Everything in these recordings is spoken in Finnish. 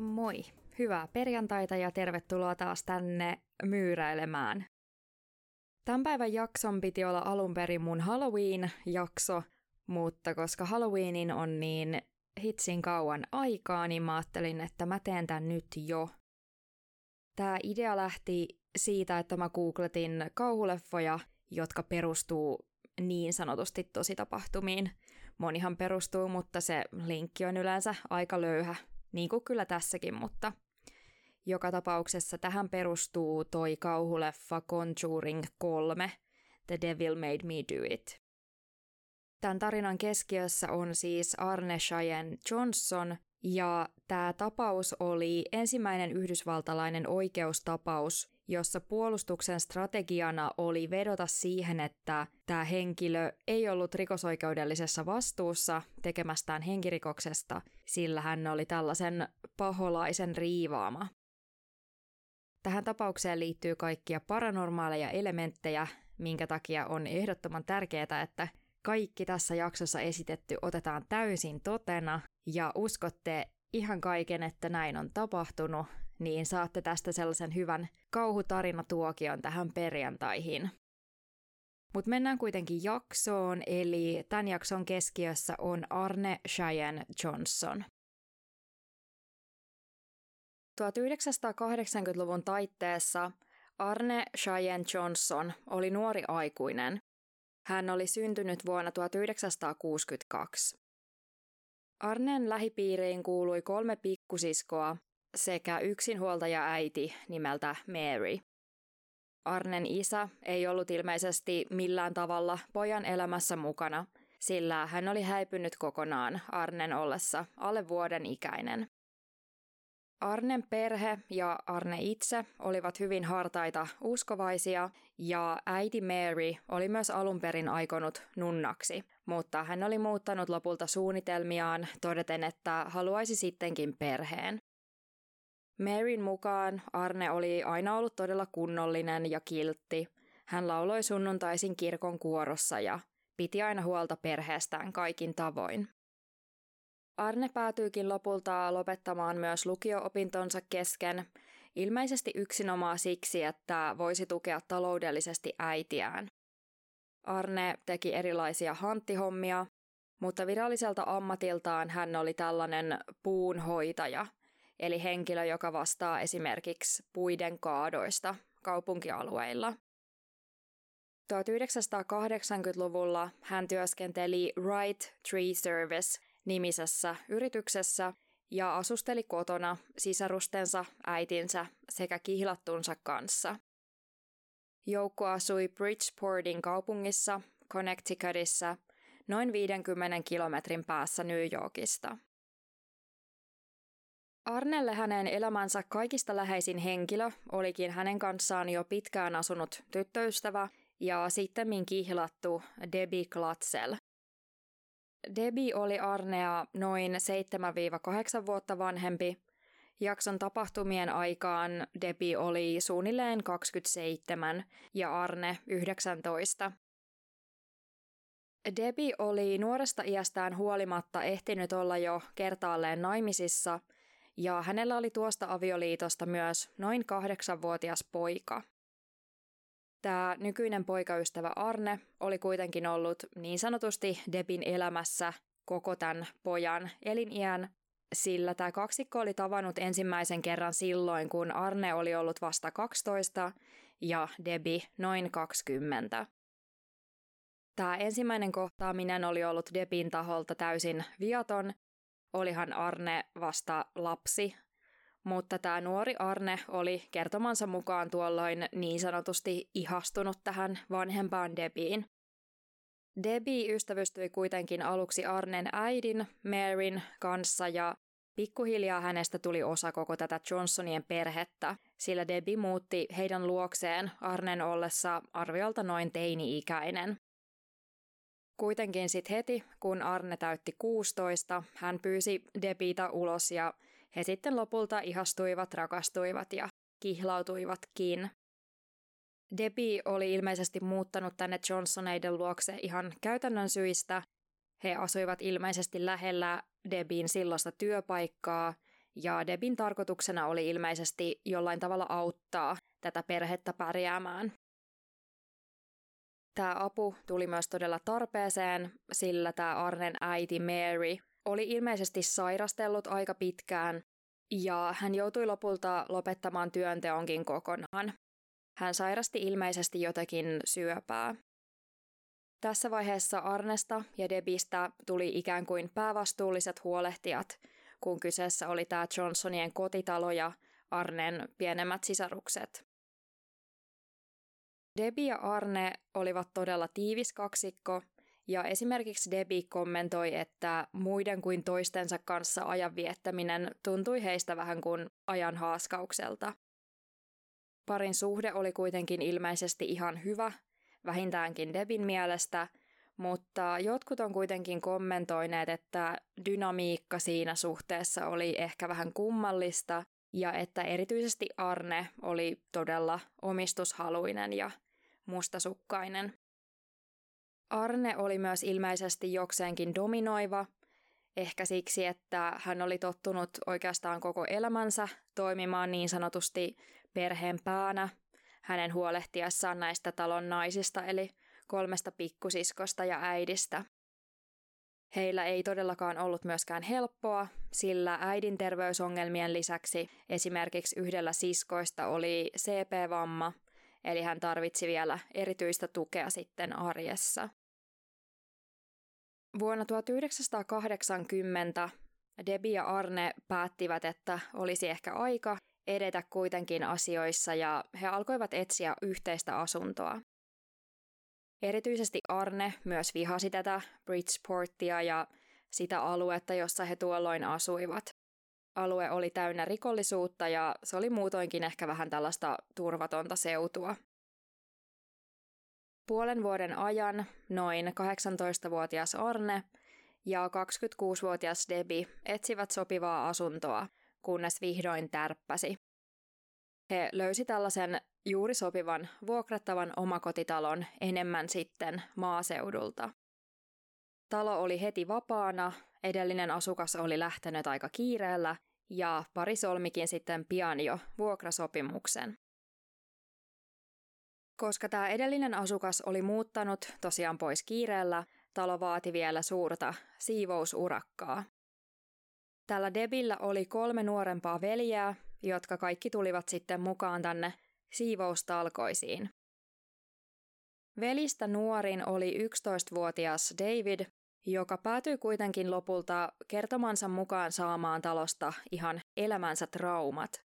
Moi! Hyvää perjantaita ja tervetuloa taas tänne myyräilemään. Tämän päivän jakson piti olla alun perin mun Halloween-jakso, mutta koska Halloweenin on niin hitsin kauan aikaa, niin mä ajattelin, että mä teen tän nyt jo. Tää idea lähti siitä, että mä googletin kauhuleffoja, jotka perustuu niin sanotusti tositapahtumiin. Monihan perustuu, mutta se linkki on yleensä aika löyhä, niin kuin kyllä tässäkin, mutta joka tapauksessa tähän perustuu toi kauhuleffa Conjuring 3, The Devil Made Me Do It. Tämän tarinan keskiössä on siis Arne Cheyenne Johnson, ja tämä tapaus oli ensimmäinen yhdysvaltalainen oikeustapaus, jossa puolustuksen strategiana oli vedota siihen, että tämä henkilö ei ollut rikosoikeudellisessa vastuussa tekemästään henkirikoksesta, sillä hän oli tällaisen paholaisen riivaama. Tähän tapaukseen liittyy kaikkia paranormaaleja elementtejä, minkä takia on ehdottoman tärkeää, että kaikki tässä jaksossa esitetty otetaan täysin totena ja uskotte ihan kaiken, että näin on tapahtunut, niin saatte tästä sellaisen hyvän kauhutarinatuokion tähän perjantaihin. Mutta mennään kuitenkin jaksoon, eli tämän jakson keskiössä on Arne Cheyenne Johnson. 1980-luvun taitteessa Arne Cheyenne Johnson oli nuori aikuinen. Hän oli syntynyt vuonna 1962. Arnen lähipiiriin kuului kolme pikkusiskoa sekä yksinhuoltaja äiti nimeltä Mary. Arnen isä ei ollut ilmeisesti millään tavalla pojan elämässä mukana, sillä hän oli häipynyt kokonaan Arnen ollessa alle vuoden ikäinen. Arnen perhe ja Arne itse olivat hyvin hartaita uskovaisia ja äiti Mary oli myös alun perin aikonut nunnaksi, mutta hän oli muuttanut lopulta suunnitelmiaan todeten, että haluaisi sittenkin perheen. Maryn mukaan Arne oli aina ollut todella kunnollinen ja kiltti. Hän lauloi sunnuntaisin kirkon kuorossa ja piti aina huolta perheestään kaikin tavoin. Arne päätyykin lopulta lopettamaan myös lukio-opintonsa kesken, ilmeisesti yksinomaan siksi, että voisi tukea taloudellisesti äitiään. Arne teki erilaisia hanttihommia, mutta viralliselta ammatiltaan hän oli tällainen puunhoitaja, eli henkilö, joka vastaa esimerkiksi puiden kaadoista kaupunkialueilla. 1980-luvulla hän työskenteli Right Tree Service nimisessä yrityksessä ja asusteli kotona sisarustensa, äitinsä sekä kihlattunsa kanssa. Joukko asui Bridgeportin kaupungissa Connecticutissa noin 50 kilometrin päässä New Yorkista. Arnelle hänen elämänsä kaikista läheisin henkilö olikin hänen kanssaan jo pitkään asunut tyttöystävä ja sittemmin kihlattu Debbie Glatzel – Debbie oli Arnea noin 7-8 vuotta vanhempi. Jakson tapahtumien aikaan Debbie oli suunnilleen 27 ja Arne 19. Debbie oli nuoresta iästään huolimatta ehtinyt olla jo kertaalleen naimisissa ja hänellä oli tuosta avioliitosta myös noin kahdeksanvuotias poika. Tämä nykyinen poikaystävä Arne oli kuitenkin ollut niin sanotusti Debin elämässä koko tämän pojan eliniän, sillä tämä kaksikko oli tavannut ensimmäisen kerran silloin, kun Arne oli ollut vasta 12 ja Debi noin 20. Tämä ensimmäinen kohtaaminen oli ollut Debin taholta täysin viaton, olihan Arne vasta lapsi mutta tämä nuori Arne oli kertomansa mukaan tuolloin niin sanotusti ihastunut tähän vanhempaan Debiin. Debbie ystävystyi kuitenkin aluksi Arnen äidin, Maryn, kanssa ja pikkuhiljaa hänestä tuli osa koko tätä Johnsonien perhettä, sillä Debbie muutti heidän luokseen Arnen ollessa arviolta noin teini-ikäinen. Kuitenkin sitten heti, kun Arne täytti 16, hän pyysi Debita ulos ja he sitten lopulta ihastuivat, rakastuivat ja kihlautuivatkin. Debbie oli ilmeisesti muuttanut tänne Johnsoneiden luokse ihan käytännön syistä. He asuivat ilmeisesti lähellä Debin silloista työpaikkaa ja Debin tarkoituksena oli ilmeisesti jollain tavalla auttaa tätä perhettä pärjäämään. Tämä apu tuli myös todella tarpeeseen, sillä tämä Arnen äiti Mary oli ilmeisesti sairastellut aika pitkään ja hän joutui lopulta lopettamaan työnteonkin kokonaan. Hän sairasti ilmeisesti jotakin syöpää. Tässä vaiheessa Arnesta ja Debistä tuli ikään kuin päävastuulliset huolehtijat, kun kyseessä oli tämä Johnsonien kotitalo ja Arnen pienemmät sisarukset. Debbie ja Arne olivat todella tiivis kaksikko, ja esimerkiksi Debbie kommentoi, että muiden kuin toistensa kanssa ajan viettäminen tuntui heistä vähän kuin ajan haaskaukselta. Parin suhde oli kuitenkin ilmeisesti ihan hyvä, vähintäänkin Debin mielestä, mutta jotkut on kuitenkin kommentoineet, että dynamiikka siinä suhteessa oli ehkä vähän kummallista ja että erityisesti Arne oli todella omistushaluinen ja mustasukkainen. Arne oli myös ilmeisesti jokseenkin dominoiva, ehkä siksi, että hän oli tottunut oikeastaan koko elämänsä toimimaan niin sanotusti perheen päänä hänen huolehtiessaan näistä talon naisista, eli kolmesta pikkusiskosta ja äidistä. Heillä ei todellakaan ollut myöskään helppoa, sillä äidin terveysongelmien lisäksi esimerkiksi yhdellä siskoista oli CP-vamma, eli hän tarvitsi vielä erityistä tukea sitten arjessa. Vuonna 1980 Debbie ja Arne päättivät, että olisi ehkä aika edetä kuitenkin asioissa ja he alkoivat etsiä yhteistä asuntoa. Erityisesti Arne myös vihasi tätä Bridgeportia ja sitä aluetta, jossa he tuolloin asuivat. Alue oli täynnä rikollisuutta ja se oli muutoinkin ehkä vähän tällaista turvatonta seutua. Puolen vuoden ajan noin 18-vuotias Arne ja 26-vuotias Debbie etsivät sopivaa asuntoa, kunnes vihdoin tärppäsi. He löysi tällaisen juuri sopivan vuokrattavan omakotitalon enemmän sitten maaseudulta. Talo oli heti vapaana, edellinen asukas oli lähtenyt aika kiireellä ja pari solmikin sitten pian jo vuokrasopimuksen. Koska tämä edellinen asukas oli muuttanut tosiaan pois kiireellä, talo vaati vielä suurta siivousurakkaa. Tällä Debillä oli kolme nuorempaa veljeä, jotka kaikki tulivat sitten mukaan tänne siivoustalkoisiin. Velistä nuorin oli 11-vuotias David, joka päätyi kuitenkin lopulta kertomansa mukaan saamaan talosta ihan elämänsä traumat.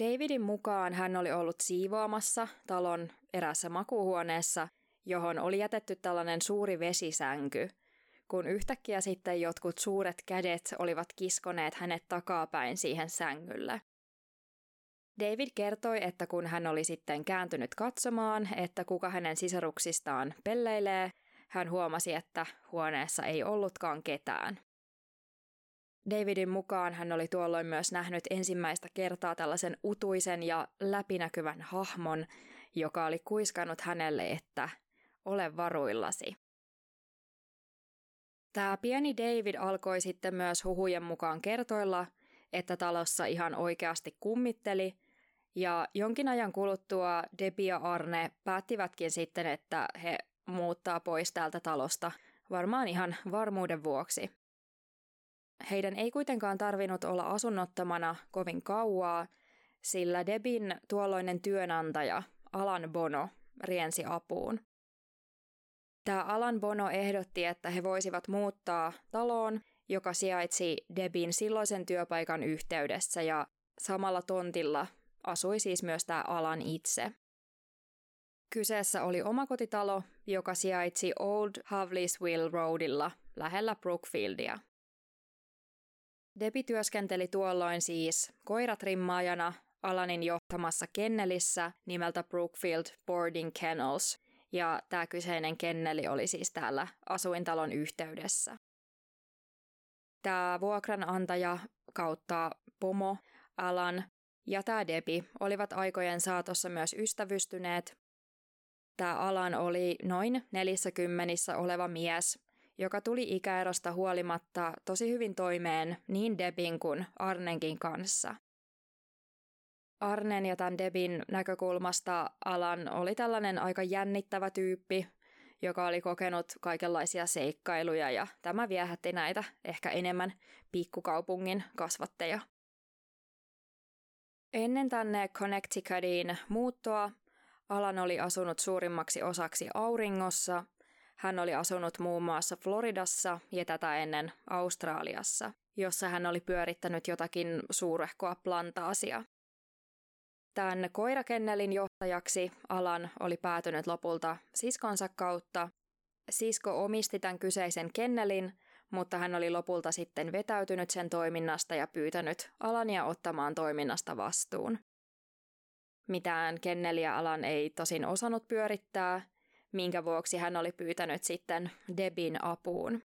Davidin mukaan hän oli ollut siivoamassa talon erässä makuuhuoneessa, johon oli jätetty tällainen suuri vesisänky, kun yhtäkkiä sitten jotkut suuret kädet olivat kiskoneet hänet takapäin siihen sängylle. David kertoi, että kun hän oli sitten kääntynyt katsomaan, että kuka hänen sisaruksistaan pelleilee, hän huomasi, että huoneessa ei ollutkaan ketään. Davidin mukaan hän oli tuolloin myös nähnyt ensimmäistä kertaa tällaisen utuisen ja läpinäkyvän hahmon, joka oli kuiskannut hänelle, että ole varuillasi. Tämä pieni David alkoi sitten myös huhujen mukaan kertoilla, että talossa ihan oikeasti kummitteli, ja jonkin ajan kuluttua Debbie ja Arne päättivätkin sitten, että he muuttaa pois täältä talosta, varmaan ihan varmuuden vuoksi. Heidän ei kuitenkaan tarvinnut olla asunnottomana kovin kauaa, sillä Debin tuolloinen työnantaja Alan Bono riensi apuun. Tämä Alan Bono ehdotti, että he voisivat muuttaa taloon, joka sijaitsi Debin silloisen työpaikan yhteydessä ja samalla tontilla asui siis myös tämä Alan itse. Kyseessä oli omakotitalo, joka sijaitsi Old Havlisville Roadilla lähellä Brookfieldia. Debi työskenteli tuolloin siis koiratrimmaajana Alanin johtamassa kennelissä nimeltä Brookfield Boarding Kennels, ja tämä kyseinen kenneli oli siis täällä asuintalon yhteydessä. Tämä vuokranantaja kautta pomo, Alan ja tämä Debi olivat aikojen saatossa myös ystävystyneet. Tämä Alan oli noin 40 oleva mies, joka tuli ikäerosta huolimatta tosi hyvin toimeen niin Debin kuin Arnenkin kanssa. Arnen ja tämän Debin näkökulmasta Alan oli tällainen aika jännittävä tyyppi, joka oli kokenut kaikenlaisia seikkailuja ja tämä viehätti näitä ehkä enemmän pikkukaupungin kasvatteja. Ennen tänne Connecticutiin muuttoa Alan oli asunut suurimmaksi osaksi auringossa. Hän oli asunut muun muassa Floridassa ja tätä ennen Australiassa, jossa hän oli pyörittänyt jotakin suurehkoa plantaasia. Tämän koirakennelin johtajaksi Alan oli päätynyt lopulta siskonsa kautta. Sisko omisti tämän kyseisen kennelin, mutta hän oli lopulta sitten vetäytynyt sen toiminnasta ja pyytänyt Alania ottamaan toiminnasta vastuun. Mitään kenneliä Alan ei tosin osannut pyörittää, minkä vuoksi hän oli pyytänyt sitten Debin apuun.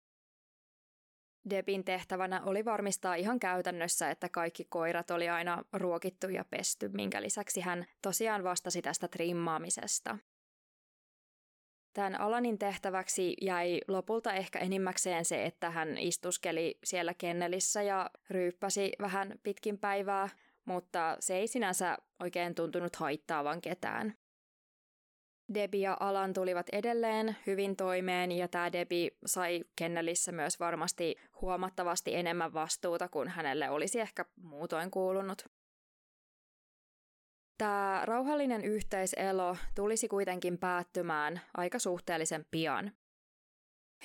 Debin tehtävänä oli varmistaa ihan käytännössä, että kaikki koirat oli aina ruokittu ja pesty, minkä lisäksi hän tosiaan vastasi tästä trimmaamisesta. Tämän Alanin tehtäväksi jäi lopulta ehkä enimmäkseen se, että hän istuskeli siellä kennelissä ja ryyppäsi vähän pitkin päivää, mutta se ei sinänsä oikein tuntunut haittaavan ketään. Debi ja Alan tulivat edelleen hyvin toimeen ja tämä Debi sai kennelissä myös varmasti huomattavasti enemmän vastuuta kuin hänelle olisi ehkä muutoin kuulunut. Tämä rauhallinen yhteiselo tulisi kuitenkin päättymään aika suhteellisen pian.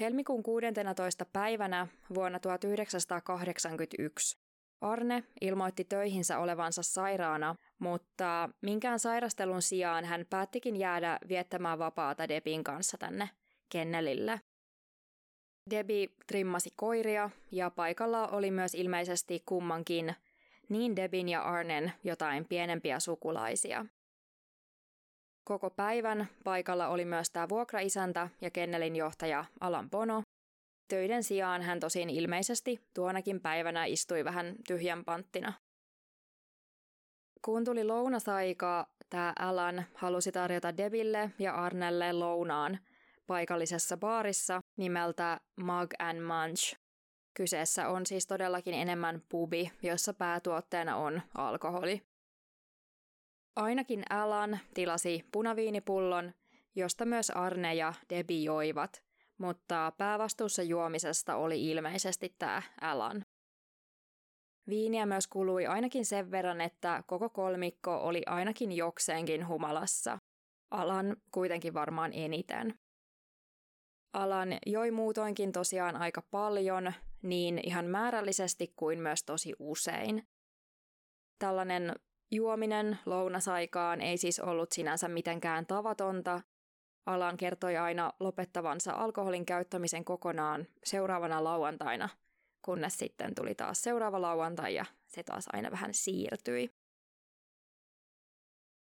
Helmikuun 16. päivänä vuonna 1981 Arne ilmoitti töihinsä olevansa sairaana, mutta minkään sairastelun sijaan hän päättikin jäädä viettämään vapaata Debin kanssa tänne kennelille. Debi trimmasi koiria ja paikalla oli myös ilmeisesti kummankin, niin Debin ja Arnen jotain pienempiä sukulaisia. Koko päivän paikalla oli myös tämä vuokraisäntä ja kennelin johtaja Alan Bono, Töiden sijaan hän tosin ilmeisesti tuonakin päivänä istui vähän tyhjän panttina. Kun tuli lounasaika, tämä Alan halusi tarjota Debille ja Arnelle lounaan paikallisessa baarissa nimeltä Mug and Munch. Kyseessä on siis todellakin enemmän pubi, jossa päätuotteena on alkoholi. Ainakin Alan tilasi punaviinipullon, josta myös Arne ja Debi joivat, mutta päävastuussa juomisesta oli ilmeisesti tämä Alan. Viiniä myös kului ainakin sen verran, että koko kolmikko oli ainakin jokseenkin humalassa. Alan kuitenkin varmaan eniten. Alan joi muutoinkin tosiaan aika paljon, niin ihan määrällisesti kuin myös tosi usein. Tällainen juominen lounasaikaan ei siis ollut sinänsä mitenkään tavatonta, Alan kertoi aina lopettavansa alkoholin käyttämisen kokonaan seuraavana lauantaina, kunnes sitten tuli taas seuraava lauantai ja se taas aina vähän siirtyi.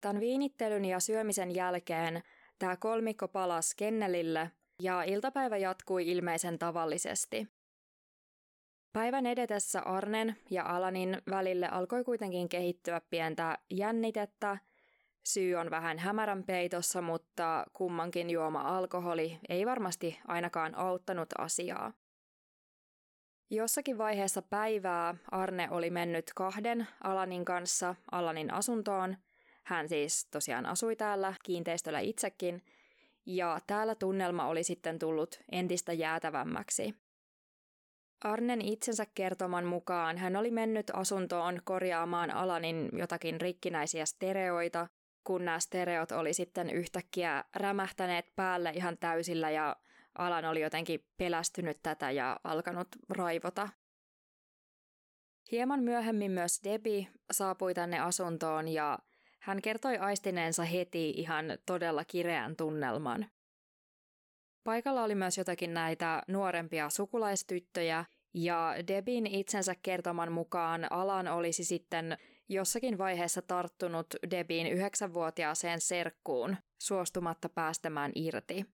Tämän viinittelyn ja syömisen jälkeen tämä kolmikko palasi kennelille ja iltapäivä jatkui ilmeisen tavallisesti. Päivän edetessä Arnen ja Alanin välille alkoi kuitenkin kehittyä pientä jännitettä – Syy on vähän hämärän peitossa, mutta kummankin juoma alkoholi ei varmasti ainakaan auttanut asiaa. Jossakin vaiheessa päivää Arne oli mennyt kahden Alanin kanssa Alanin asuntoon. Hän siis tosiaan asui täällä kiinteistöllä itsekin, ja täällä tunnelma oli sitten tullut entistä jäätävämmäksi. Arnen itsensä kertoman mukaan hän oli mennyt asuntoon korjaamaan Alanin jotakin rikkinäisiä stereoita, kun nämä stereot oli sitten yhtäkkiä rämähtäneet päälle ihan täysillä ja Alan oli jotenkin pelästynyt tätä ja alkanut raivota. Hieman myöhemmin myös Debi saapui tänne asuntoon ja hän kertoi aistineensa heti ihan todella kireän tunnelman. Paikalla oli myös jotakin näitä nuorempia sukulaistyttöjä, ja Debin itsensä kertoman mukaan Alan olisi sitten jossakin vaiheessa tarttunut Debin yhdeksänvuotiaaseen serkkuun suostumatta päästämään irti.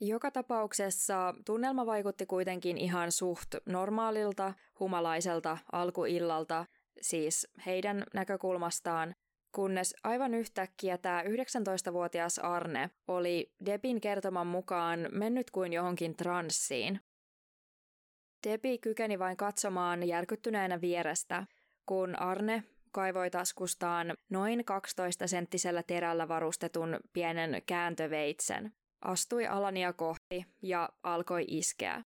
Joka tapauksessa tunnelma vaikutti kuitenkin ihan suht normaalilta, humalaiselta alkuillalta, siis heidän näkökulmastaan, kunnes aivan yhtäkkiä tämä 19-vuotias Arne oli Debin kertoman mukaan mennyt kuin johonkin transsiin. Debi kykeni vain katsomaan järkyttyneenä vierestä, kun Arne kaivoi taskustaan noin 12-senttisellä terällä varustetun pienen kääntöveitsen, astui Alania kohti ja alkoi iskeä.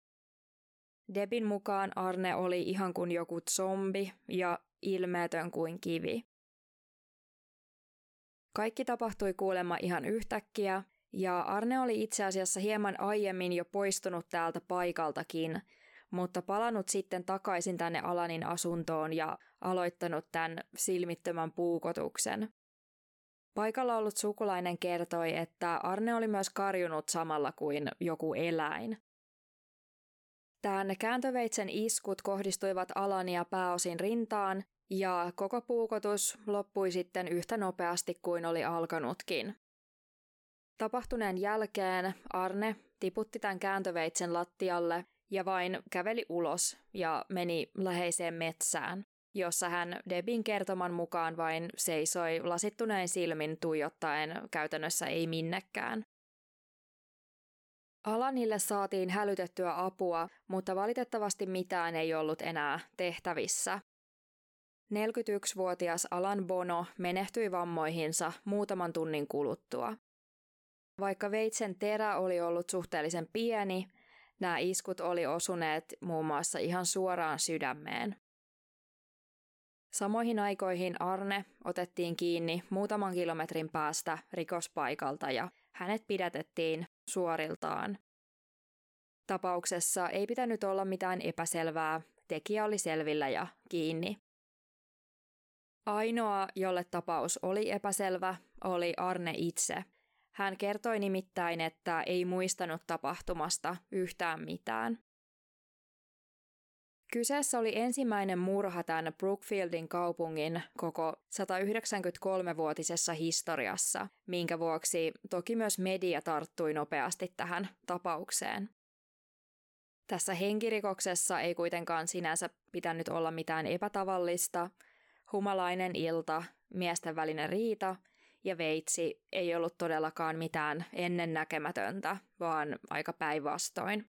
Debin mukaan Arne oli ihan kuin joku zombi ja ilmeetön kuin kivi. Kaikki tapahtui kuulemma ihan yhtäkkiä, ja Arne oli itse asiassa hieman aiemmin jo poistunut täältä paikaltakin, mutta palannut sitten takaisin tänne Alanin asuntoon ja aloittanut tämän silmittömän puukotuksen. Paikalla ollut sukulainen kertoi, että Arne oli myös karjunut samalla kuin joku eläin. Tämän kääntöveitsen iskut kohdistuivat Alania pääosin rintaan, ja koko puukotus loppui sitten yhtä nopeasti kuin oli alkanutkin. Tapahtuneen jälkeen Arne tiputti tämän kääntöveitsen lattialle ja vain käveli ulos ja meni läheiseen metsään, jossa hän Debin kertoman mukaan vain seisoi lasittuneen silmin tuijottaen käytännössä ei minnekään. Alanille saatiin hälytettyä apua, mutta valitettavasti mitään ei ollut enää tehtävissä. 41-vuotias Alan Bono menehtyi vammoihinsa muutaman tunnin kuluttua. Vaikka veitsen terä oli ollut suhteellisen pieni, nämä iskut oli osuneet muun muassa ihan suoraan sydämeen. Samoihin aikoihin Arne otettiin kiinni muutaman kilometrin päästä rikospaikalta ja hänet pidätettiin suoriltaan. Tapauksessa ei pitänyt olla mitään epäselvää, tekijä oli selvillä ja kiinni. Ainoa, jolle tapaus oli epäselvä, oli Arne itse. Hän kertoi nimittäin, että ei muistanut tapahtumasta yhtään mitään. Kyseessä oli ensimmäinen murha tämän Brookfieldin kaupungin koko 193-vuotisessa historiassa, minkä vuoksi toki myös media tarttui nopeasti tähän tapaukseen. Tässä henkirikoksessa ei kuitenkaan sinänsä pitänyt olla mitään epätavallista. Humalainen ilta, miesten välinen riita ja veitsi ei ollut todellakaan mitään ennennäkemätöntä, vaan aika päinvastoin.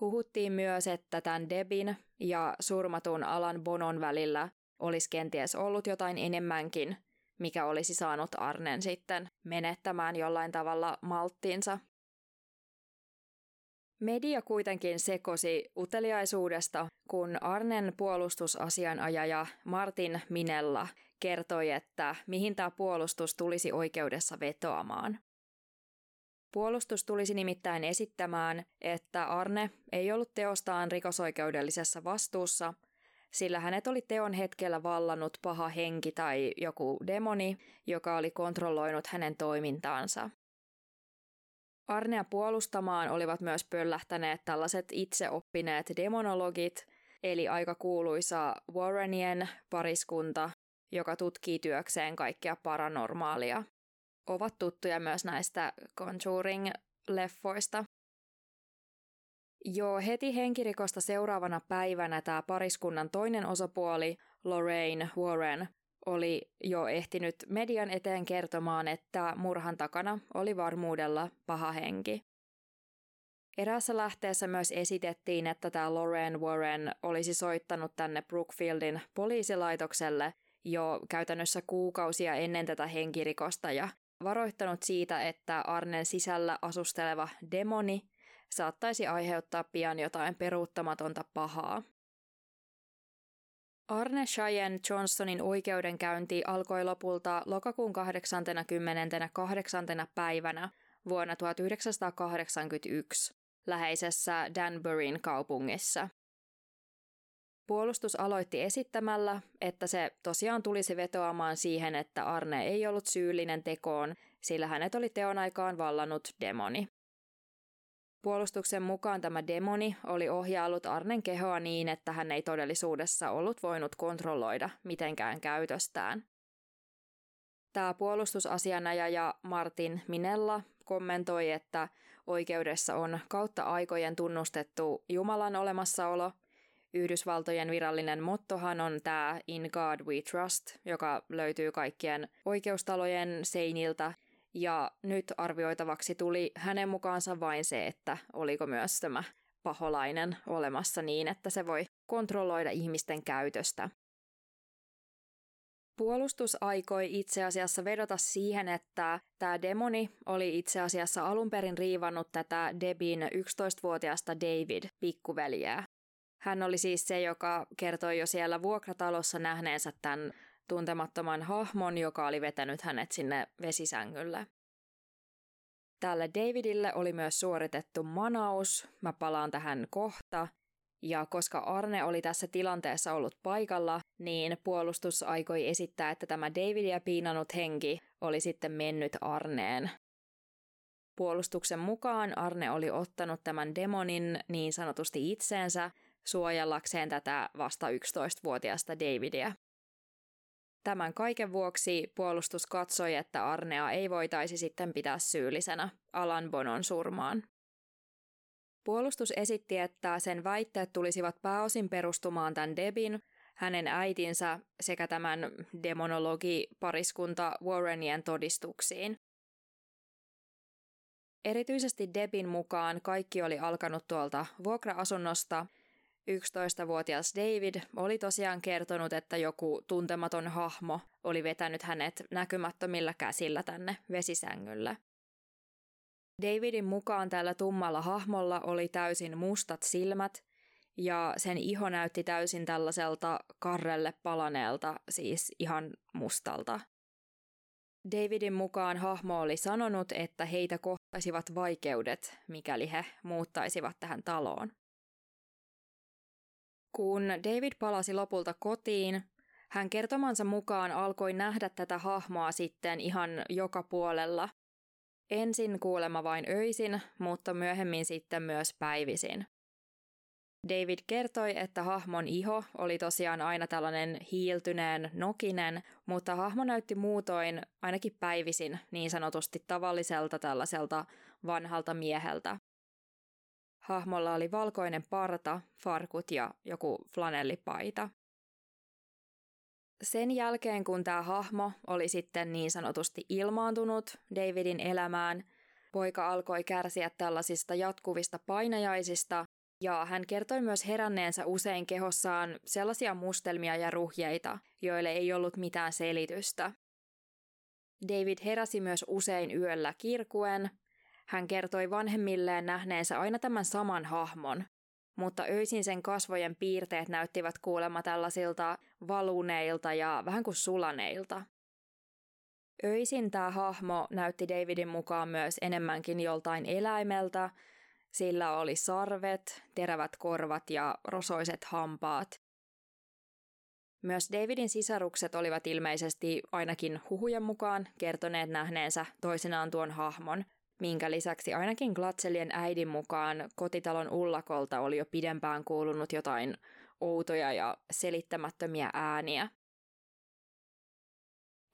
Huhuttiin myös, että tämän Debin ja surmatun Alan Bonon välillä olisi kenties ollut jotain enemmänkin, mikä olisi saanut Arnen sitten menettämään jollain tavalla malttiinsa. Media kuitenkin sekosi uteliaisuudesta, kun Arnen puolustusasianajaja Martin Minella kertoi, että mihin tämä puolustus tulisi oikeudessa vetoamaan. Puolustus tulisi nimittäin esittämään, että Arne ei ollut teostaan rikosoikeudellisessa vastuussa, sillä hänet oli teon hetkellä vallannut paha henki tai joku demoni, joka oli kontrolloinut hänen toimintaansa. Arnea puolustamaan olivat myös pöllähtäneet tällaiset itseoppineet demonologit, eli aika kuuluisa Warrenien pariskunta, joka tutkii työkseen kaikkea paranormaalia ovat tuttuja myös näistä Conjuring-leffoista. Jo heti henkirikosta seuraavana päivänä tämä pariskunnan toinen osapuoli, Lorraine Warren, oli jo ehtinyt median eteen kertomaan, että murhan takana oli varmuudella paha henki. Eräässä lähteessä myös esitettiin, että tämä Lorraine Warren olisi soittanut tänne Brookfieldin poliisilaitokselle jo käytännössä kuukausia ennen tätä henkirikosta ja varoittanut siitä, että Arnen sisällä asusteleva demoni saattaisi aiheuttaa pian jotain peruuttamatonta pahaa. Arne Cheyenne Johnsonin oikeudenkäynti alkoi lopulta lokakuun 88. päivänä vuonna 1981 läheisessä Danburyn kaupungissa. Puolustus aloitti esittämällä, että se tosiaan tulisi vetoamaan siihen, että Arne ei ollut syyllinen tekoon, sillä hänet oli teon aikaan vallannut demoni. Puolustuksen mukaan tämä demoni oli ohjaillut Arnen kehoa niin, että hän ei todellisuudessa ollut voinut kontrolloida mitenkään käytöstään. Tämä puolustusasianajaja Martin Minella kommentoi, että oikeudessa on kautta aikojen tunnustettu Jumalan olemassaolo Yhdysvaltojen virallinen mottohan on tämä In God We Trust, joka löytyy kaikkien oikeustalojen seiniltä. Ja nyt arvioitavaksi tuli hänen mukaansa vain se, että oliko myös tämä paholainen olemassa niin, että se voi kontrolloida ihmisten käytöstä. Puolustus aikoi itse asiassa vedota siihen, että tämä demoni oli itse asiassa alun perin riivannut tätä Debin 11-vuotiaasta David pikkuveljeä. Hän oli siis se, joka kertoi jo siellä vuokratalossa nähneensä tämän tuntemattoman hahmon, joka oli vetänyt hänet sinne vesisängylle. Tälle Davidille oli myös suoritettu manaus, mä palaan tähän kohta, ja koska Arne oli tässä tilanteessa ollut paikalla, niin puolustus aikoi esittää, että tämä Davidia piinannut henki oli sitten mennyt Arneen. Puolustuksen mukaan Arne oli ottanut tämän demonin niin sanotusti itseensä suojellakseen tätä vasta 11-vuotiaasta Davidia. Tämän kaiken vuoksi puolustus katsoi, että Arnea ei voitaisi sitten pitää syyllisenä Alan Bonon surmaan. Puolustus esitti, että sen väitteet tulisivat pääosin perustumaan tämän Debin, hänen äitinsä sekä tämän demonologi-pariskunta Warrenien todistuksiin. Erityisesti Debin mukaan kaikki oli alkanut tuolta vuokra-asunnosta. 11-vuotias David oli tosiaan kertonut, että joku tuntematon hahmo oli vetänyt hänet näkymättömillä käsillä tänne vesisängylle. Davidin mukaan tällä tummalla hahmolla oli täysin mustat silmät ja sen iho näytti täysin tällaiselta karrelle palaneelta, siis ihan mustalta. Davidin mukaan hahmo oli sanonut, että heitä kohtaisivat vaikeudet, mikäli he muuttaisivat tähän taloon. Kun David palasi lopulta kotiin, hän kertomansa mukaan alkoi nähdä tätä hahmoa sitten ihan joka puolella Ensin kuulema vain öisin, mutta myöhemmin sitten myös päivisin. David kertoi, että hahmon iho oli tosiaan aina tällainen hiiltyneen, nokinen, mutta hahmo näytti muutoin ainakin päivisin niin sanotusti tavalliselta tällaiselta vanhalta mieheltä. Hahmolla oli valkoinen parta, farkut ja joku flanellipaita. Sen jälkeen, kun tämä hahmo oli sitten niin sanotusti ilmaantunut Davidin elämään, poika alkoi kärsiä tällaisista jatkuvista painajaisista, ja hän kertoi myös heränneensä usein kehossaan sellaisia mustelmia ja ruhjeita, joille ei ollut mitään selitystä. David heräsi myös usein yöllä kirkuen. Hän kertoi vanhemmilleen nähneensä aina tämän saman hahmon, mutta öisin sen kasvojen piirteet näyttivät kuulemma tällaisilta valuneilta ja vähän kuin sulaneilta. Öisin tämä hahmo näytti Davidin mukaan myös enemmänkin joltain eläimeltä, sillä oli sarvet, terävät korvat ja rosoiset hampaat. Myös Davidin sisarukset olivat ilmeisesti ainakin huhujen mukaan kertoneet nähneensä toisenaan tuon hahmon, minkä lisäksi ainakin Glatzelien äidin mukaan kotitalon ullakolta oli jo pidempään kuulunut jotain outoja ja selittämättömiä ääniä.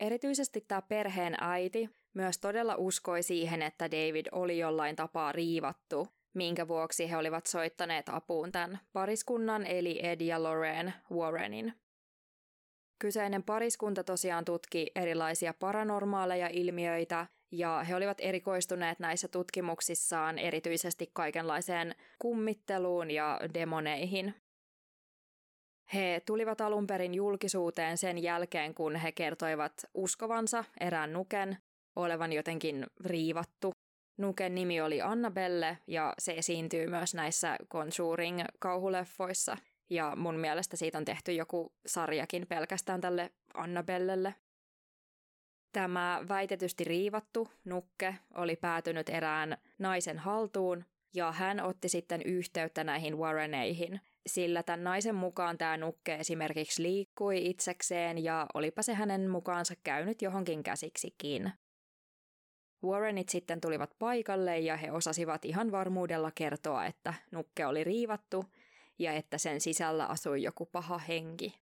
Erityisesti tämä perheen äiti myös todella uskoi siihen, että David oli jollain tapaa riivattu, minkä vuoksi he olivat soittaneet apuun tämän pariskunnan eli Ed ja Lorraine Warrenin. Kyseinen pariskunta tosiaan tutki erilaisia paranormaaleja ilmiöitä ja he olivat erikoistuneet näissä tutkimuksissaan erityisesti kaikenlaiseen kummitteluun ja demoneihin. He tulivat alun perin julkisuuteen sen jälkeen, kun he kertoivat uskovansa erään nuken olevan jotenkin riivattu. Nuken nimi oli Annabelle ja se esiintyy myös näissä Conjuring-kauhuleffoissa. Ja mun mielestä siitä on tehty joku sarjakin pelkästään tälle Annabellelle. Tämä väitetysti riivattu nukke oli päätynyt erään naisen haltuun ja hän otti sitten yhteyttä näihin Warreneihin, sillä tämän naisen mukaan tämä nukke esimerkiksi liikkui itsekseen ja olipa se hänen mukaansa käynyt johonkin käsiksikin. Warrenit sitten tulivat paikalle ja he osasivat ihan varmuudella kertoa, että nukke oli riivattu ja että sen sisällä asui joku paha henki.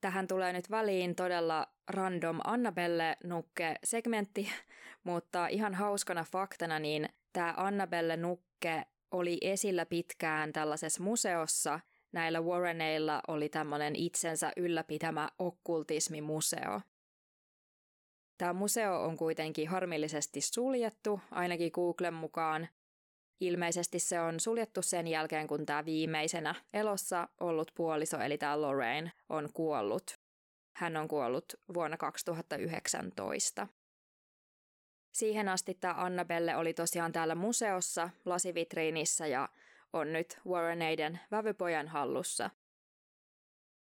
Tähän tulee nyt väliin todella random Annabelle-nukke-segmentti, mutta ihan hauskana faktana niin tämä Annabelle-nukke oli esillä pitkään tällaisessa museossa näillä Warreneilla oli tämmöinen itsensä ylläpitämä okkultismimuseo. Tämä museo on kuitenkin harmillisesti suljettu, ainakin Googlen mukaan. Ilmeisesti se on suljettu sen jälkeen, kun tämä viimeisenä elossa ollut puoliso, eli tämä Lorraine, on kuollut. Hän on kuollut vuonna 2019. Siihen asti tämä Annabelle oli tosiaan täällä museossa, lasivitriinissä ja on nyt Warreneiden vävypojan hallussa.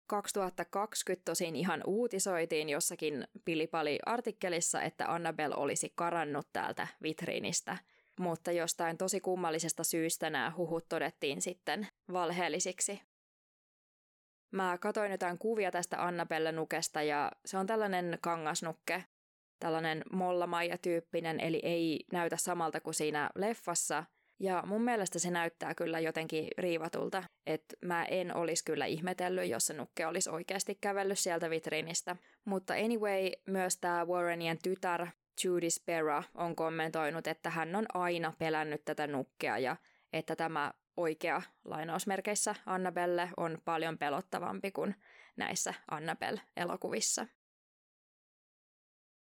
2020 tosin ihan uutisoitiin jossakin Pilipali-artikkelissa, että Annabelle olisi karannut täältä vitriinistä, mutta jostain tosi kummallisesta syystä nämä huhut todettiin sitten valheellisiksi. Mä katoin jotain kuvia tästä Annabelle-nukesta ja se on tällainen kangasnukke, tällainen mollamaija-tyyppinen, eli ei näytä samalta kuin siinä leffassa – ja mun mielestä se näyttää kyllä jotenkin riivatulta, että mä en olisi kyllä ihmetellyt, jos se nukke olisi oikeasti kävellyt sieltä vitriinistä. Mutta anyway, myös tämä Warrenien tytär Judy Spera on kommentoinut, että hän on aina pelännyt tätä nukkea ja että tämä oikea lainausmerkeissä Annabelle on paljon pelottavampi kuin näissä Annabelle-elokuvissa.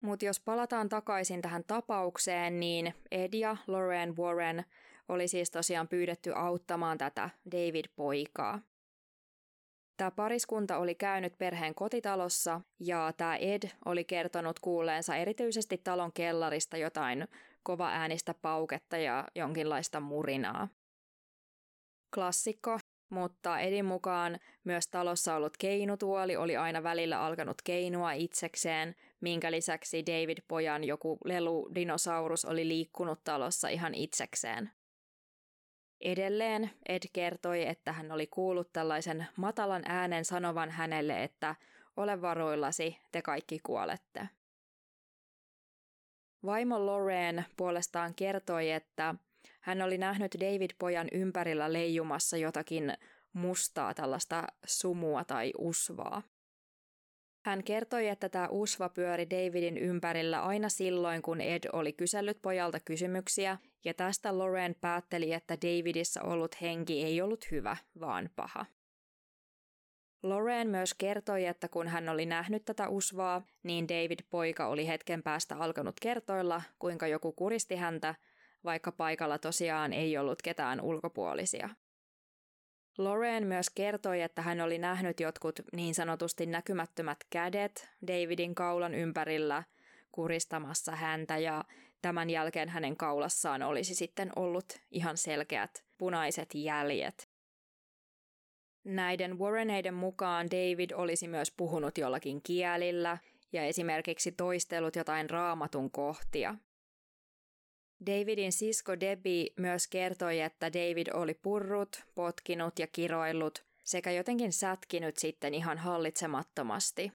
Mutta jos palataan takaisin tähän tapaukseen, niin Ed ja Lorraine Warren oli siis tosiaan pyydetty auttamaan tätä David-poikaa. Tämä pariskunta oli käynyt perheen kotitalossa ja tämä Ed oli kertonut kuulleensa erityisesti talon kellarista jotain kova äänistä pauketta ja jonkinlaista murinaa. Klassikko, mutta Edin mukaan myös talossa ollut keinutuoli oli aina välillä alkanut keinua itsekseen, minkä lisäksi David-pojan joku lelu-dinosaurus oli liikkunut talossa ihan itsekseen. Edelleen Ed kertoi, että hän oli kuullut tällaisen matalan äänen sanovan hänelle, että ole varoillasi, te kaikki kuolette. Vaimo Lorraine puolestaan kertoi, että hän oli nähnyt David-pojan ympärillä leijumassa jotakin mustaa tällaista sumua tai usvaa. Hän kertoi, että tämä usva pyöri Davidin ympärillä aina silloin, kun Ed oli kysellyt pojalta kysymyksiä, ja tästä Loren päätteli, että Davidissa ollut henki ei ollut hyvä, vaan paha. Lorraine myös kertoi, että kun hän oli nähnyt tätä usvaa, niin David-poika oli hetken päästä alkanut kertoilla, kuinka joku kuristi häntä, vaikka paikalla tosiaan ei ollut ketään ulkopuolisia. Lorraine myös kertoi, että hän oli nähnyt jotkut niin sanotusti näkymättömät kädet Davidin kaulan ympärillä kuristamassa häntä ja tämän jälkeen hänen kaulassaan olisi sitten ollut ihan selkeät punaiset jäljet. Näiden Warreneiden mukaan David olisi myös puhunut jollakin kielillä ja esimerkiksi toistellut jotain raamatun kohtia. Davidin sisko Debbie myös kertoi, että David oli purrut, potkinut ja kiroillut sekä jotenkin sätkinyt sitten ihan hallitsemattomasti.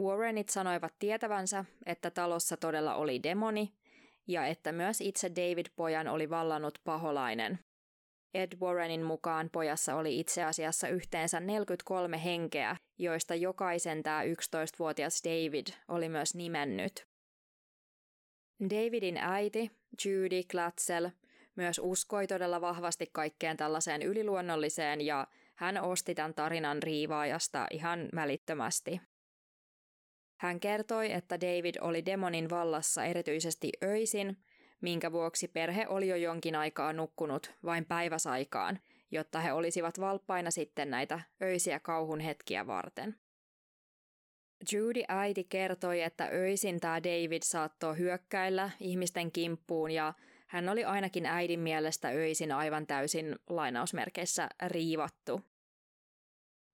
Warrenit sanoivat tietävänsä, että talossa todella oli demoni ja että myös itse David-pojan oli vallannut paholainen. Ed Warrenin mukaan pojassa oli itse asiassa yhteensä 43 henkeä, joista jokaisen tämä 11-vuotias David oli myös nimennyt. Davidin äiti, Judy Glatzel, myös uskoi todella vahvasti kaikkeen tällaiseen yliluonnolliseen ja hän osti tämän tarinan riivaajasta ihan välittömästi. Hän kertoi, että David oli demonin vallassa erityisesti öisin, minkä vuoksi perhe oli jo jonkin aikaa nukkunut vain päiväsaikaan, jotta he olisivat valppaina sitten näitä öisiä kauhun hetkiä varten. Judy äiti kertoi, että öisin tämä David saattoi hyökkäillä ihmisten kimppuun ja hän oli ainakin äidin mielestä öisin aivan täysin lainausmerkeissä riivattu.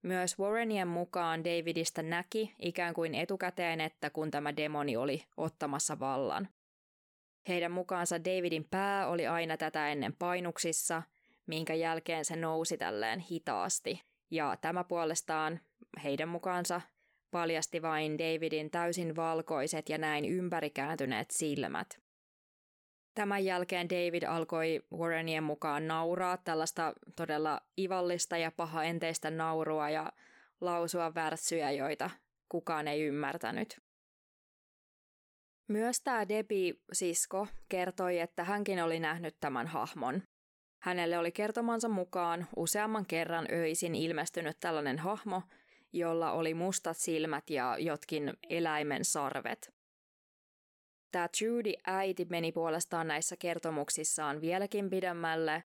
Myös Warrenien mukaan Davidista näki ikään kuin etukäteen, että kun tämä demoni oli ottamassa vallan. Heidän mukaansa Davidin pää oli aina tätä ennen painuksissa, minkä jälkeen se nousi tälleen hitaasti. Ja tämä puolestaan heidän mukaansa paljasti vain Davidin täysin valkoiset ja näin ympärikääntyneet silmät. Tämän jälkeen David alkoi Warrenien mukaan nauraa tällaista todella ivallista ja pahaenteistä naurua ja lausua värssyjä, joita kukaan ei ymmärtänyt. Myös tämä Debbie-sisko kertoi, että hänkin oli nähnyt tämän hahmon. Hänelle oli kertomansa mukaan useamman kerran öisin ilmestynyt tällainen hahmo, jolla oli mustat silmät ja jotkin eläimen sarvet. Tämä Judy äiti meni puolestaan näissä kertomuksissaan vieläkin pidemmälle.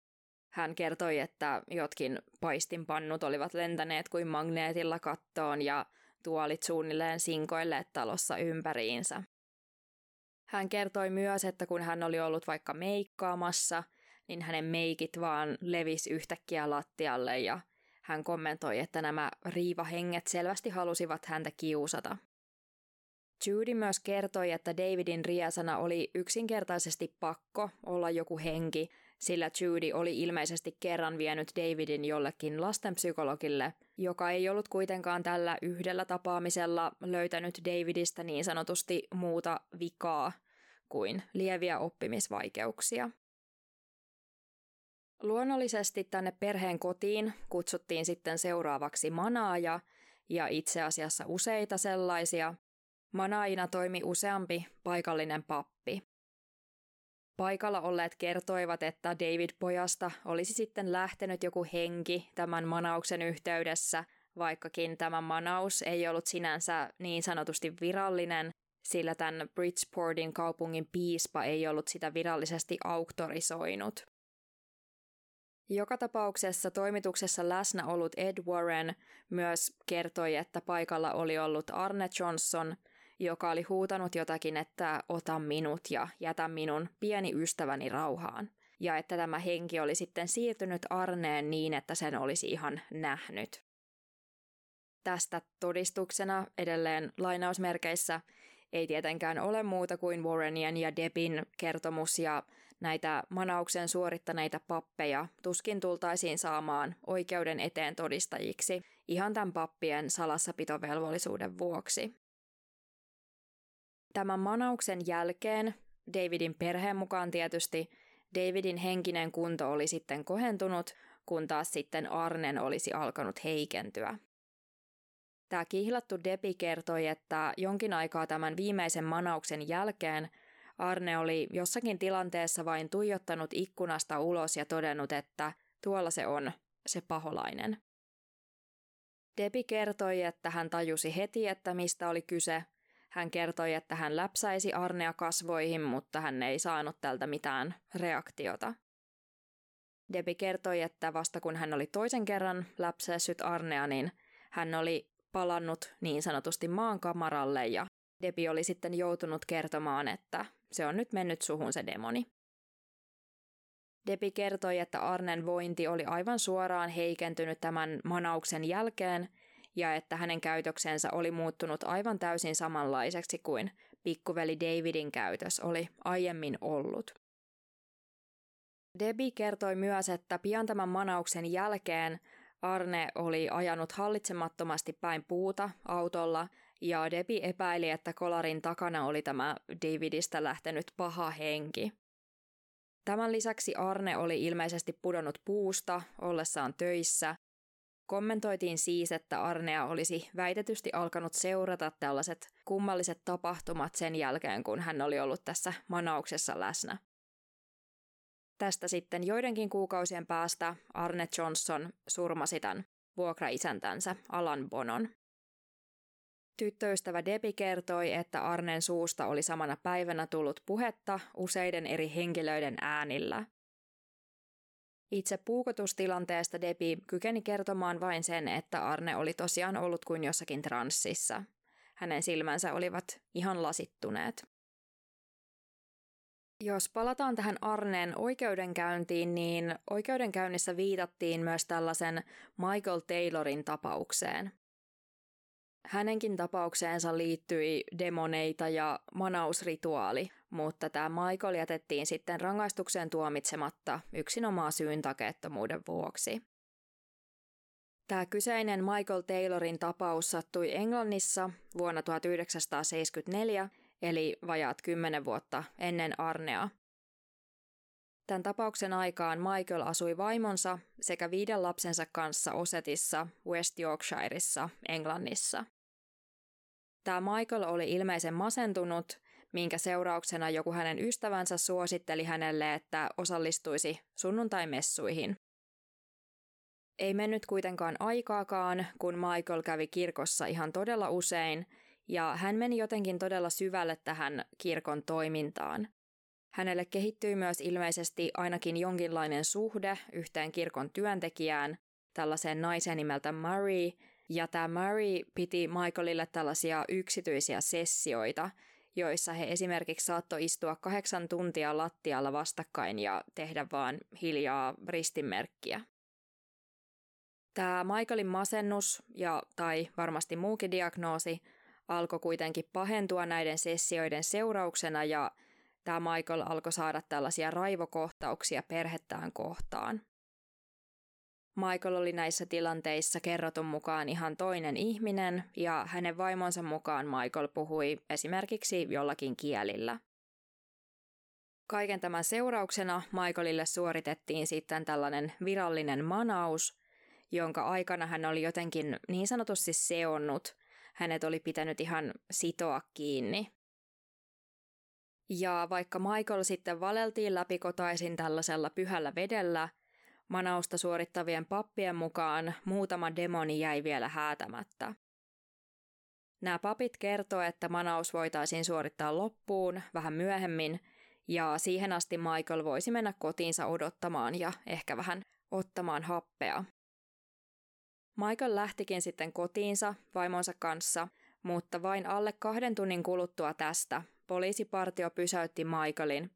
Hän kertoi, että jotkin paistinpannut olivat lentäneet kuin magneetilla kattoon ja tuolit suunnilleen sinkoille talossa ympäriinsä. Hän kertoi myös, että kun hän oli ollut vaikka meikkaamassa, niin hänen meikit vaan levis yhtäkkiä lattialle ja hän kommentoi, että nämä riivahenget selvästi halusivat häntä kiusata. Judy myös kertoi, että Davidin riesana oli yksinkertaisesti pakko olla joku henki, sillä Judy oli ilmeisesti kerran vienyt Davidin jollekin lastenpsykologille, joka ei ollut kuitenkaan tällä yhdellä tapaamisella löytänyt Davidista niin sanotusti muuta vikaa kuin lieviä oppimisvaikeuksia. Luonnollisesti tänne perheen kotiin kutsuttiin sitten seuraavaksi manaaja ja itse asiassa useita sellaisia. Manaina toimi useampi paikallinen pappi. Paikalla olleet kertoivat, että David pojasta olisi sitten lähtenyt joku henki tämän manauksen yhteydessä, vaikkakin tämä manaus ei ollut sinänsä niin sanotusti virallinen, sillä tämän Bridgeportin kaupungin piispa ei ollut sitä virallisesti auktorisoinut. Joka tapauksessa toimituksessa läsnä ollut Ed Warren myös kertoi, että paikalla oli ollut Arne Johnson, joka oli huutanut jotakin, että ota minut ja jätä minun pieni ystäväni rauhaan. Ja että tämä henki oli sitten siirtynyt Arneen niin, että sen olisi ihan nähnyt. Tästä todistuksena edelleen lainausmerkeissä ei tietenkään ole muuta kuin Warrenien ja Debin kertomus ja näitä manauksen suorittaneita pappeja tuskin tultaisiin saamaan oikeuden eteen todistajiksi ihan tämän pappien salassapitovelvollisuuden vuoksi. Tämän manauksen jälkeen, Davidin perheen mukaan tietysti, Davidin henkinen kunto oli sitten kohentunut, kun taas sitten Arnen olisi alkanut heikentyä. Tämä kihlattu Depi kertoi, että jonkin aikaa tämän viimeisen manauksen jälkeen Arne oli jossakin tilanteessa vain tuijottanut ikkunasta ulos ja todennut, että tuolla se on, se paholainen. Debi kertoi, että hän tajusi heti, että mistä oli kyse. Hän kertoi, että hän läpsäisi Arnea kasvoihin, mutta hän ei saanut tältä mitään reaktiota. Debi kertoi, että vasta kun hän oli toisen kerran läpsäissyt Arnea, niin hän oli palannut niin sanotusti maankamaralle ja Debi oli sitten joutunut kertomaan, että se on nyt mennyt suhun se demoni. Debi kertoi, että Arnen vointi oli aivan suoraan heikentynyt tämän manauksen jälkeen ja että hänen käytöksensä oli muuttunut aivan täysin samanlaiseksi kuin pikkuveli Davidin käytös oli aiemmin ollut. Debi kertoi myös, että pian tämän manauksen jälkeen Arne oli ajanut hallitsemattomasti päin puuta autolla ja Debi epäili, että kolarin takana oli tämä Davidista lähtenyt paha henki. Tämän lisäksi Arne oli ilmeisesti pudonnut puusta ollessaan töissä. Kommentoitiin siis, että Arnea olisi väitetysti alkanut seurata tällaiset kummalliset tapahtumat sen jälkeen, kun hän oli ollut tässä manauksessa läsnä. Tästä sitten joidenkin kuukausien päästä Arne Johnson surmasi tämän vuokraisäntänsä Alan Bonon. Tyttöystävä Debi kertoi, että Arnen suusta oli samana päivänä tullut puhetta useiden eri henkilöiden äänillä. Itse puukotustilanteesta Debi kykeni kertomaan vain sen, että Arne oli tosiaan ollut kuin jossakin transsissa. Hänen silmänsä olivat ihan lasittuneet. Jos palataan tähän Arneen oikeudenkäyntiin, niin oikeudenkäynnissä viitattiin myös tällaisen Michael Taylorin tapaukseen. Hänenkin tapaukseensa liittyi demoneita ja manausrituaali, mutta tämä Michael jätettiin sitten rangaistukseen tuomitsematta yksinomaan syyn takeettomuuden vuoksi. Tämä kyseinen Michael Taylorin tapaus sattui Englannissa vuonna 1974, eli vajaat kymmenen vuotta ennen Arnea. Tämän tapauksen aikaan Michael asui vaimonsa sekä viiden lapsensa kanssa Osetissa, West Yorkshireissa, Englannissa. Tämä Michael oli ilmeisen masentunut, minkä seurauksena joku hänen ystävänsä suositteli hänelle, että osallistuisi sunnuntaimessuihin. Ei mennyt kuitenkaan aikaakaan, kun Michael kävi kirkossa ihan todella usein, ja hän meni jotenkin todella syvälle tähän kirkon toimintaan. Hänelle kehittyi myös ilmeisesti ainakin jonkinlainen suhde yhteen kirkon työntekijään, tällaiseen naiseen nimeltä Murray, ja tämä Murray piti Michaelille tällaisia yksityisiä sessioita, joissa he esimerkiksi saattoi istua kahdeksan tuntia lattialla vastakkain ja tehdä vaan hiljaa ristinmerkkiä. Tämä Michaelin masennus ja tai varmasti muukin diagnoosi alkoi kuitenkin pahentua näiden sessioiden seurauksena ja tämä Michael alkoi saada tällaisia raivokohtauksia perhettään kohtaan. Michael oli näissä tilanteissa kerrotun mukaan ihan toinen ihminen ja hänen vaimonsa mukaan Michael puhui esimerkiksi jollakin kielillä. Kaiken tämän seurauksena Michaelille suoritettiin sitten tällainen virallinen manaus, jonka aikana hän oli jotenkin niin sanotusti seonnut. Hänet oli pitänyt ihan sitoa kiinni. Ja vaikka Michael sitten valeltiin läpikotaisin tällaisella pyhällä vedellä, manausta suorittavien pappien mukaan muutama demoni jäi vielä häätämättä. Nämä papit kertoo, että manaus voitaisiin suorittaa loppuun vähän myöhemmin, ja siihen asti Michael voisi mennä kotiinsa odottamaan ja ehkä vähän ottamaan happea. Michael lähtikin sitten kotiinsa vaimonsa kanssa, mutta vain alle kahden tunnin kuluttua tästä poliisipartio pysäytti Michaelin,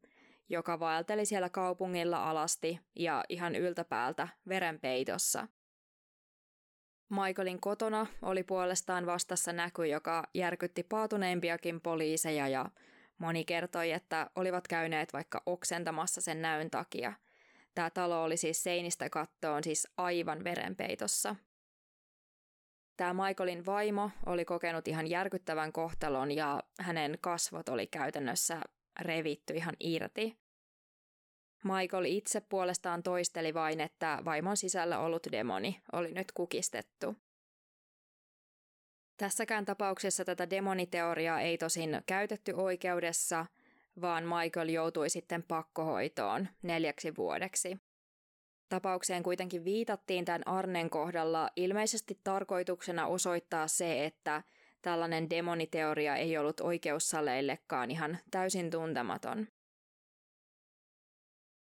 joka vaelteli siellä kaupungilla alasti ja ihan yltäpäältä verenpeitossa. Michaelin kotona oli puolestaan vastassa näky, joka järkytti paatuneimpiakin poliiseja ja moni kertoi, että olivat käyneet vaikka oksentamassa sen näyn takia. Tämä talo oli siis seinistä kattoon siis aivan verenpeitossa. Tämä Michaelin vaimo oli kokenut ihan järkyttävän kohtalon ja hänen kasvot oli käytännössä revitty ihan irti. Michael itse puolestaan toisteli vain, että vaimon sisällä ollut demoni oli nyt kukistettu. Tässäkään tapauksessa tätä demoniteoriaa ei tosin käytetty oikeudessa, vaan Michael joutui sitten pakkohoitoon neljäksi vuodeksi. Tapaukseen kuitenkin viitattiin tämän Arnen kohdalla ilmeisesti tarkoituksena osoittaa se, että tällainen demoniteoria ei ollut oikeussaleillekaan ihan täysin tuntematon.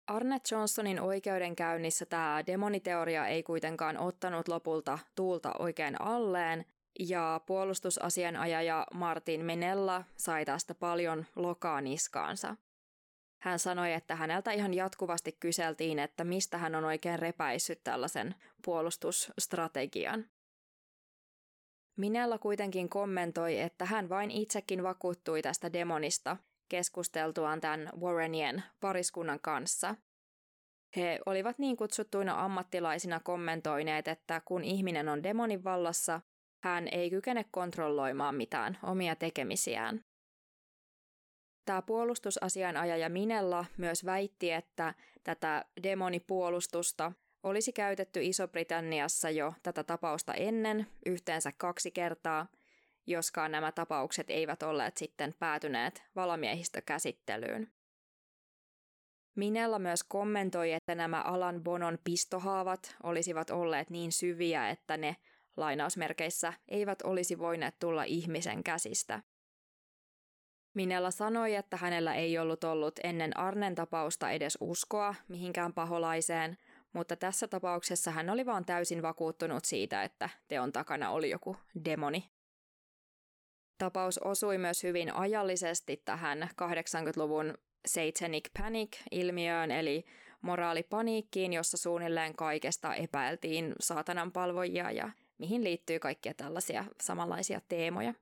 Arne Johnsonin oikeudenkäynnissä tämä demoniteoria ei kuitenkaan ottanut lopulta tuulta oikein alleen, ja puolustusasianajaja Martin Menella sai tästä paljon lokaa niskaansa. Hän sanoi, että häneltä ihan jatkuvasti kyseltiin, että mistä hän on oikein repäissyt tällaisen puolustusstrategian. Minella kuitenkin kommentoi, että hän vain itsekin vakuuttui tästä demonista keskusteltuaan tämän Warrenien pariskunnan kanssa. He olivat niin kutsuttuina ammattilaisina kommentoineet, että kun ihminen on demonin vallassa, hän ei kykene kontrolloimaan mitään omia tekemisiään. Tämä puolustusasianajaja Minella myös väitti, että tätä demonipuolustusta olisi käytetty Iso-Britanniassa jo tätä tapausta ennen yhteensä kaksi kertaa, joskaan nämä tapaukset eivät olleet sitten päätyneet valamiehistökäsittelyyn. Minella myös kommentoi, että nämä Alan Bonon pistohaavat olisivat olleet niin syviä, että ne lainausmerkeissä eivät olisi voineet tulla ihmisen käsistä. Minella sanoi, että hänellä ei ollut ollut ennen Arnen tapausta edes uskoa mihinkään paholaiseen, mutta tässä tapauksessa hän oli vaan täysin vakuuttunut siitä, että teon takana oli joku demoni. Tapaus osui myös hyvin ajallisesti tähän 80-luvun Satanic Panic-ilmiöön, eli moraalipaniikkiin, jossa suunnilleen kaikesta epäiltiin saatanan palvojia ja mihin liittyy kaikkia tällaisia samanlaisia teemoja.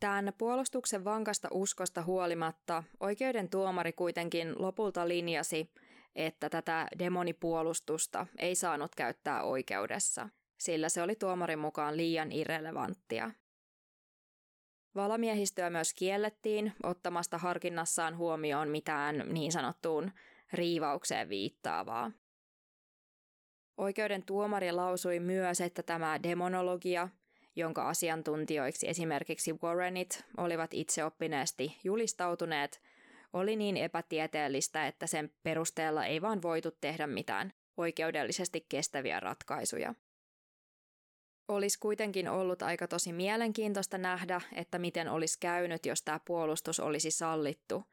Tämän puolustuksen vankasta uskosta huolimatta oikeuden tuomari kuitenkin lopulta linjasi, että tätä demonipuolustusta ei saanut käyttää oikeudessa, sillä se oli tuomarin mukaan liian irrelevanttia. Valamiehistöä myös kiellettiin ottamasta harkinnassaan huomioon mitään niin sanottuun riivaukseen viittaavaa. Oikeuden tuomari lausui myös, että tämä demonologia jonka asiantuntijoiksi esimerkiksi Warrenit olivat itseoppineesti julistautuneet, oli niin epätieteellistä, että sen perusteella ei vaan voitu tehdä mitään oikeudellisesti kestäviä ratkaisuja. Olisi kuitenkin ollut aika tosi mielenkiintoista nähdä, että miten olisi käynyt, jos tämä puolustus olisi sallittu.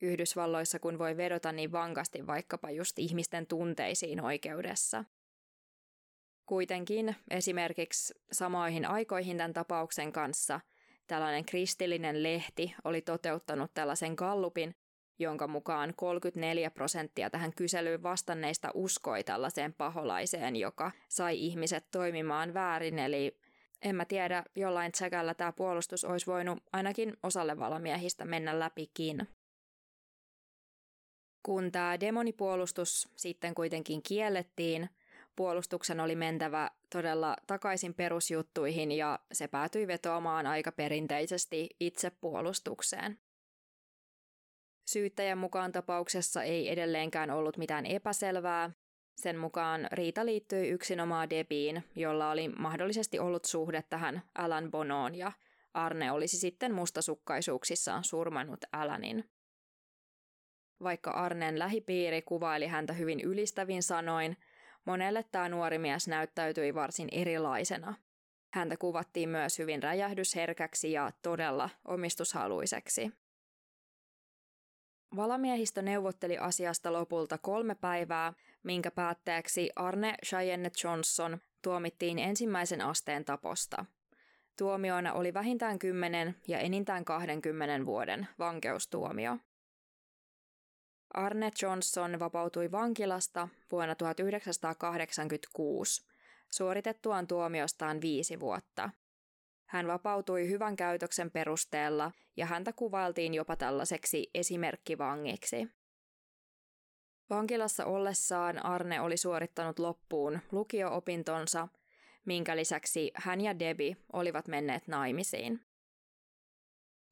Yhdysvalloissa kun voi vedota niin vankasti vaikkapa just ihmisten tunteisiin oikeudessa. Kuitenkin esimerkiksi samoihin aikoihin tämän tapauksen kanssa tällainen kristillinen lehti oli toteuttanut tällaisen gallupin, jonka mukaan 34 prosenttia tähän kyselyyn vastanneista uskoi tällaiseen paholaiseen, joka sai ihmiset toimimaan väärin. Eli en mä tiedä, jollain tsekällä tämä puolustus olisi voinut ainakin osalle valamiehistä mennä läpikin. Kun tämä demonipuolustus sitten kuitenkin kiellettiin, puolustuksen oli mentävä todella takaisin perusjuttuihin ja se päätyi vetoamaan aika perinteisesti itsepuolustukseen. Syyttäjän mukaan tapauksessa ei edelleenkään ollut mitään epäselvää. Sen mukaan Riita liittyi yksinomaan Debiin, jolla oli mahdollisesti ollut suhde tähän Alan Bonoon ja Arne olisi sitten mustasukkaisuuksissaan surmannut Alanin. Vaikka Arnen lähipiiri kuvaili häntä hyvin ylistävin sanoin, monelle tämä nuori mies näyttäytyi varsin erilaisena. Häntä kuvattiin myös hyvin räjähdysherkäksi ja todella omistushaluiseksi. Valamiehistö neuvotteli asiasta lopulta kolme päivää, minkä päätteeksi Arne Cheyenne Johnson tuomittiin ensimmäisen asteen taposta. Tuomiona oli vähintään 10 ja enintään 20 vuoden vankeustuomio. Arne Johnson vapautui vankilasta vuonna 1986 suoritettuaan tuomiostaan viisi vuotta. Hän vapautui hyvän käytöksen perusteella ja häntä kuvailtiin jopa tällaiseksi esimerkkivangiksi. Vankilassa ollessaan Arne oli suorittanut loppuun lukio-opintonsa, minkä lisäksi hän ja Debi olivat menneet naimisiin.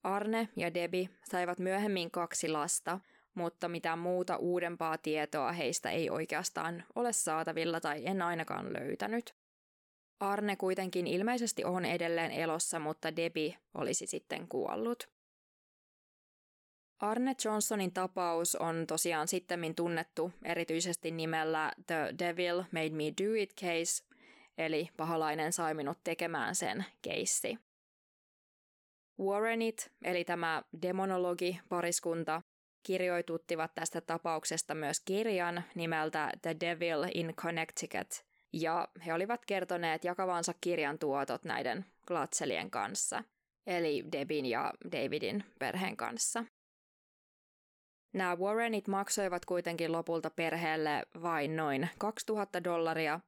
Arne ja Debi saivat myöhemmin kaksi lasta, mutta mitään muuta uudempaa tietoa heistä ei oikeastaan ole saatavilla tai en ainakaan löytänyt. Arne kuitenkin ilmeisesti on edelleen elossa, mutta Debi olisi sitten kuollut. Arne Johnsonin tapaus on tosiaan sittemmin tunnettu erityisesti nimellä The Devil Made Me Do It case, eli paholainen sai minut tekemään sen keissi. Warrenit, eli tämä demonologi pariskunta, kirjoituttivat tästä tapauksesta myös kirjan nimeltä The Devil in Connecticut, ja he olivat kertoneet jakavansa kirjan tuotot näiden Glatzelien kanssa, eli Debin ja Davidin perheen kanssa. Nämä Warrenit maksoivat kuitenkin lopulta perheelle vain noin 2000 dollaria,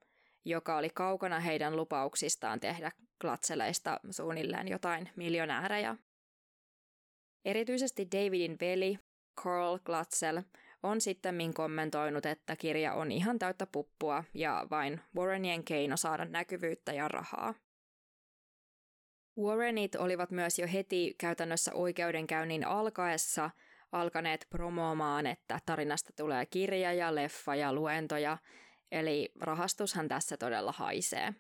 joka oli kaukana heidän lupauksistaan tehdä Glatzeleista suunnilleen jotain miljonäärejä. Erityisesti Davidin veli Carl Glatzel on sitten kommentoinut, että kirja on ihan täyttä puppua ja vain Warrenien keino saada näkyvyyttä ja rahaa. Warrenit olivat myös jo heti käytännössä oikeudenkäynnin alkaessa alkaneet promoomaan, että tarinasta tulee kirja ja leffa ja luentoja, eli rahastushan tässä todella haisee.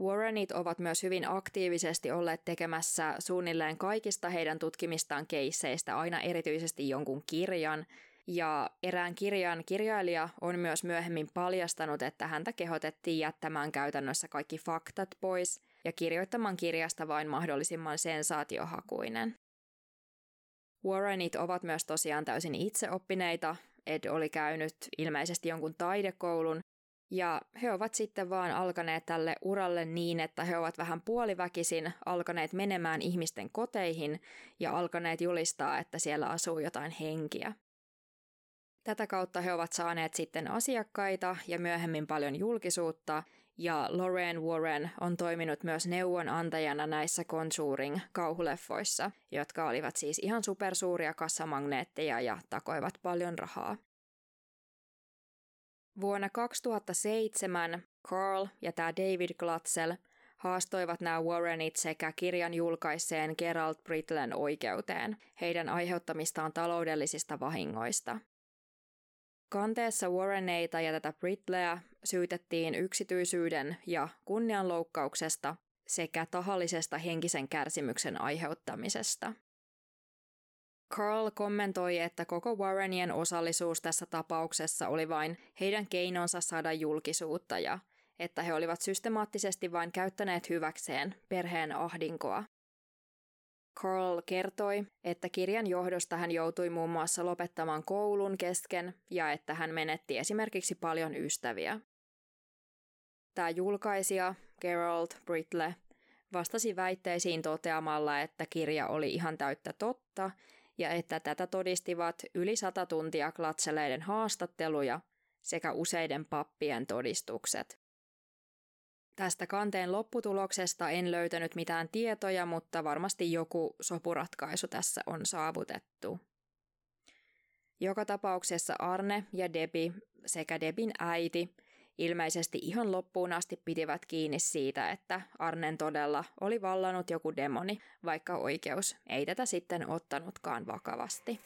Warrenit ovat myös hyvin aktiivisesti olleet tekemässä suunnilleen kaikista heidän tutkimistaan keisseistä aina erityisesti jonkun kirjan, ja erään kirjan kirjailija on myös myöhemmin paljastanut, että häntä kehotettiin jättämään käytännössä kaikki faktat pois ja kirjoittamaan kirjasta vain mahdollisimman sensaatiohakuinen. Warrenit ovat myös tosiaan täysin itseoppineita. Ed oli käynyt ilmeisesti jonkun taidekoulun ja he ovat sitten vaan alkaneet tälle uralle niin, että he ovat vähän puoliväkisin alkaneet menemään ihmisten koteihin ja alkaneet julistaa, että siellä asuu jotain henkiä. Tätä kautta he ovat saaneet sitten asiakkaita ja myöhemmin paljon julkisuutta, ja Lorraine Warren on toiminut myös neuvonantajana näissä Conjuring-kauhuleffoissa, jotka olivat siis ihan supersuuria kassamagneetteja ja takoivat paljon rahaa. Vuonna 2007 Carl ja tämä David Glatzel haastoivat nämä Warrenit sekä kirjan julkaisseen Gerald Britlen oikeuteen heidän aiheuttamistaan taloudellisista vahingoista. Kanteessa Warreneita ja tätä Britleä syytettiin yksityisyyden ja kunnianloukkauksesta sekä tahallisesta henkisen kärsimyksen aiheuttamisesta. Carl kommentoi, että koko Warrenien osallisuus tässä tapauksessa oli vain heidän keinonsa saada julkisuutta ja että he olivat systemaattisesti vain käyttäneet hyväkseen perheen ahdinkoa. Carl kertoi, että kirjan johdosta hän joutui muun muassa lopettamaan koulun kesken ja että hän menetti esimerkiksi paljon ystäviä. Tämä julkaisija, Gerald Britle, vastasi väitteisiin toteamalla, että kirja oli ihan täyttä totta ja että tätä todistivat yli sata tuntia klatseleiden haastatteluja sekä useiden pappien todistukset. Tästä kanteen lopputuloksesta en löytänyt mitään tietoja, mutta varmasti joku sopuratkaisu tässä on saavutettu. Joka tapauksessa Arne ja Debi sekä Debin äiti ilmeisesti ihan loppuun asti pitivät kiinni siitä, että Arnen todella oli vallannut joku demoni, vaikka oikeus ei tätä sitten ottanutkaan vakavasti.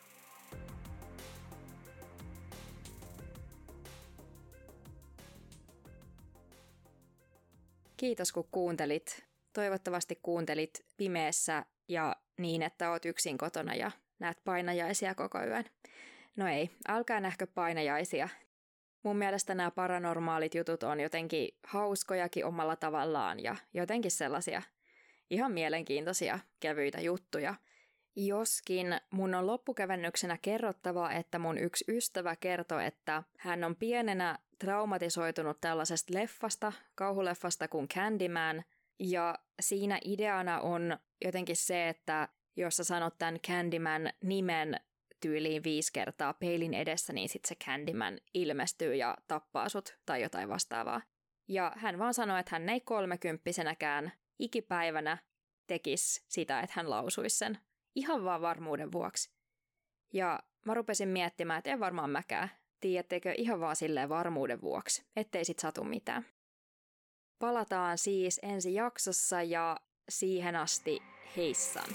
Kiitos kun kuuntelit. Toivottavasti kuuntelit pimeässä ja niin, että oot yksin kotona ja näet painajaisia koko yön. No ei, älkää nähkö painajaisia. Mun mielestä nämä paranormaalit jutut on jotenkin hauskojakin omalla tavallaan ja jotenkin sellaisia ihan mielenkiintoisia kevyitä juttuja. Joskin mun on loppukevennyksenä kerrottava, että mun yksi ystävä kertoi, että hän on pienenä traumatisoitunut tällaisesta leffasta, kauhuleffasta kuin Candyman, ja siinä ideana on jotenkin se, että jos sä sanot tämän Candyman nimen tyyliin viisi kertaa peilin edessä, niin sitten se Candyman ilmestyy ja tappaa sut tai jotain vastaavaa. Ja hän vaan sanoi, että hän ei kolmekymppisenäkään ikipäivänä tekisi sitä, että hän lausuisi sen. Ihan vaan varmuuden vuoksi. Ja mä rupesin miettimään, että en varmaan mäkään. Tiedättekö ihan vaan silleen varmuuden vuoksi, ettei sit satu mitään. Palataan siis ensi jaksossa ja siihen asti heissan.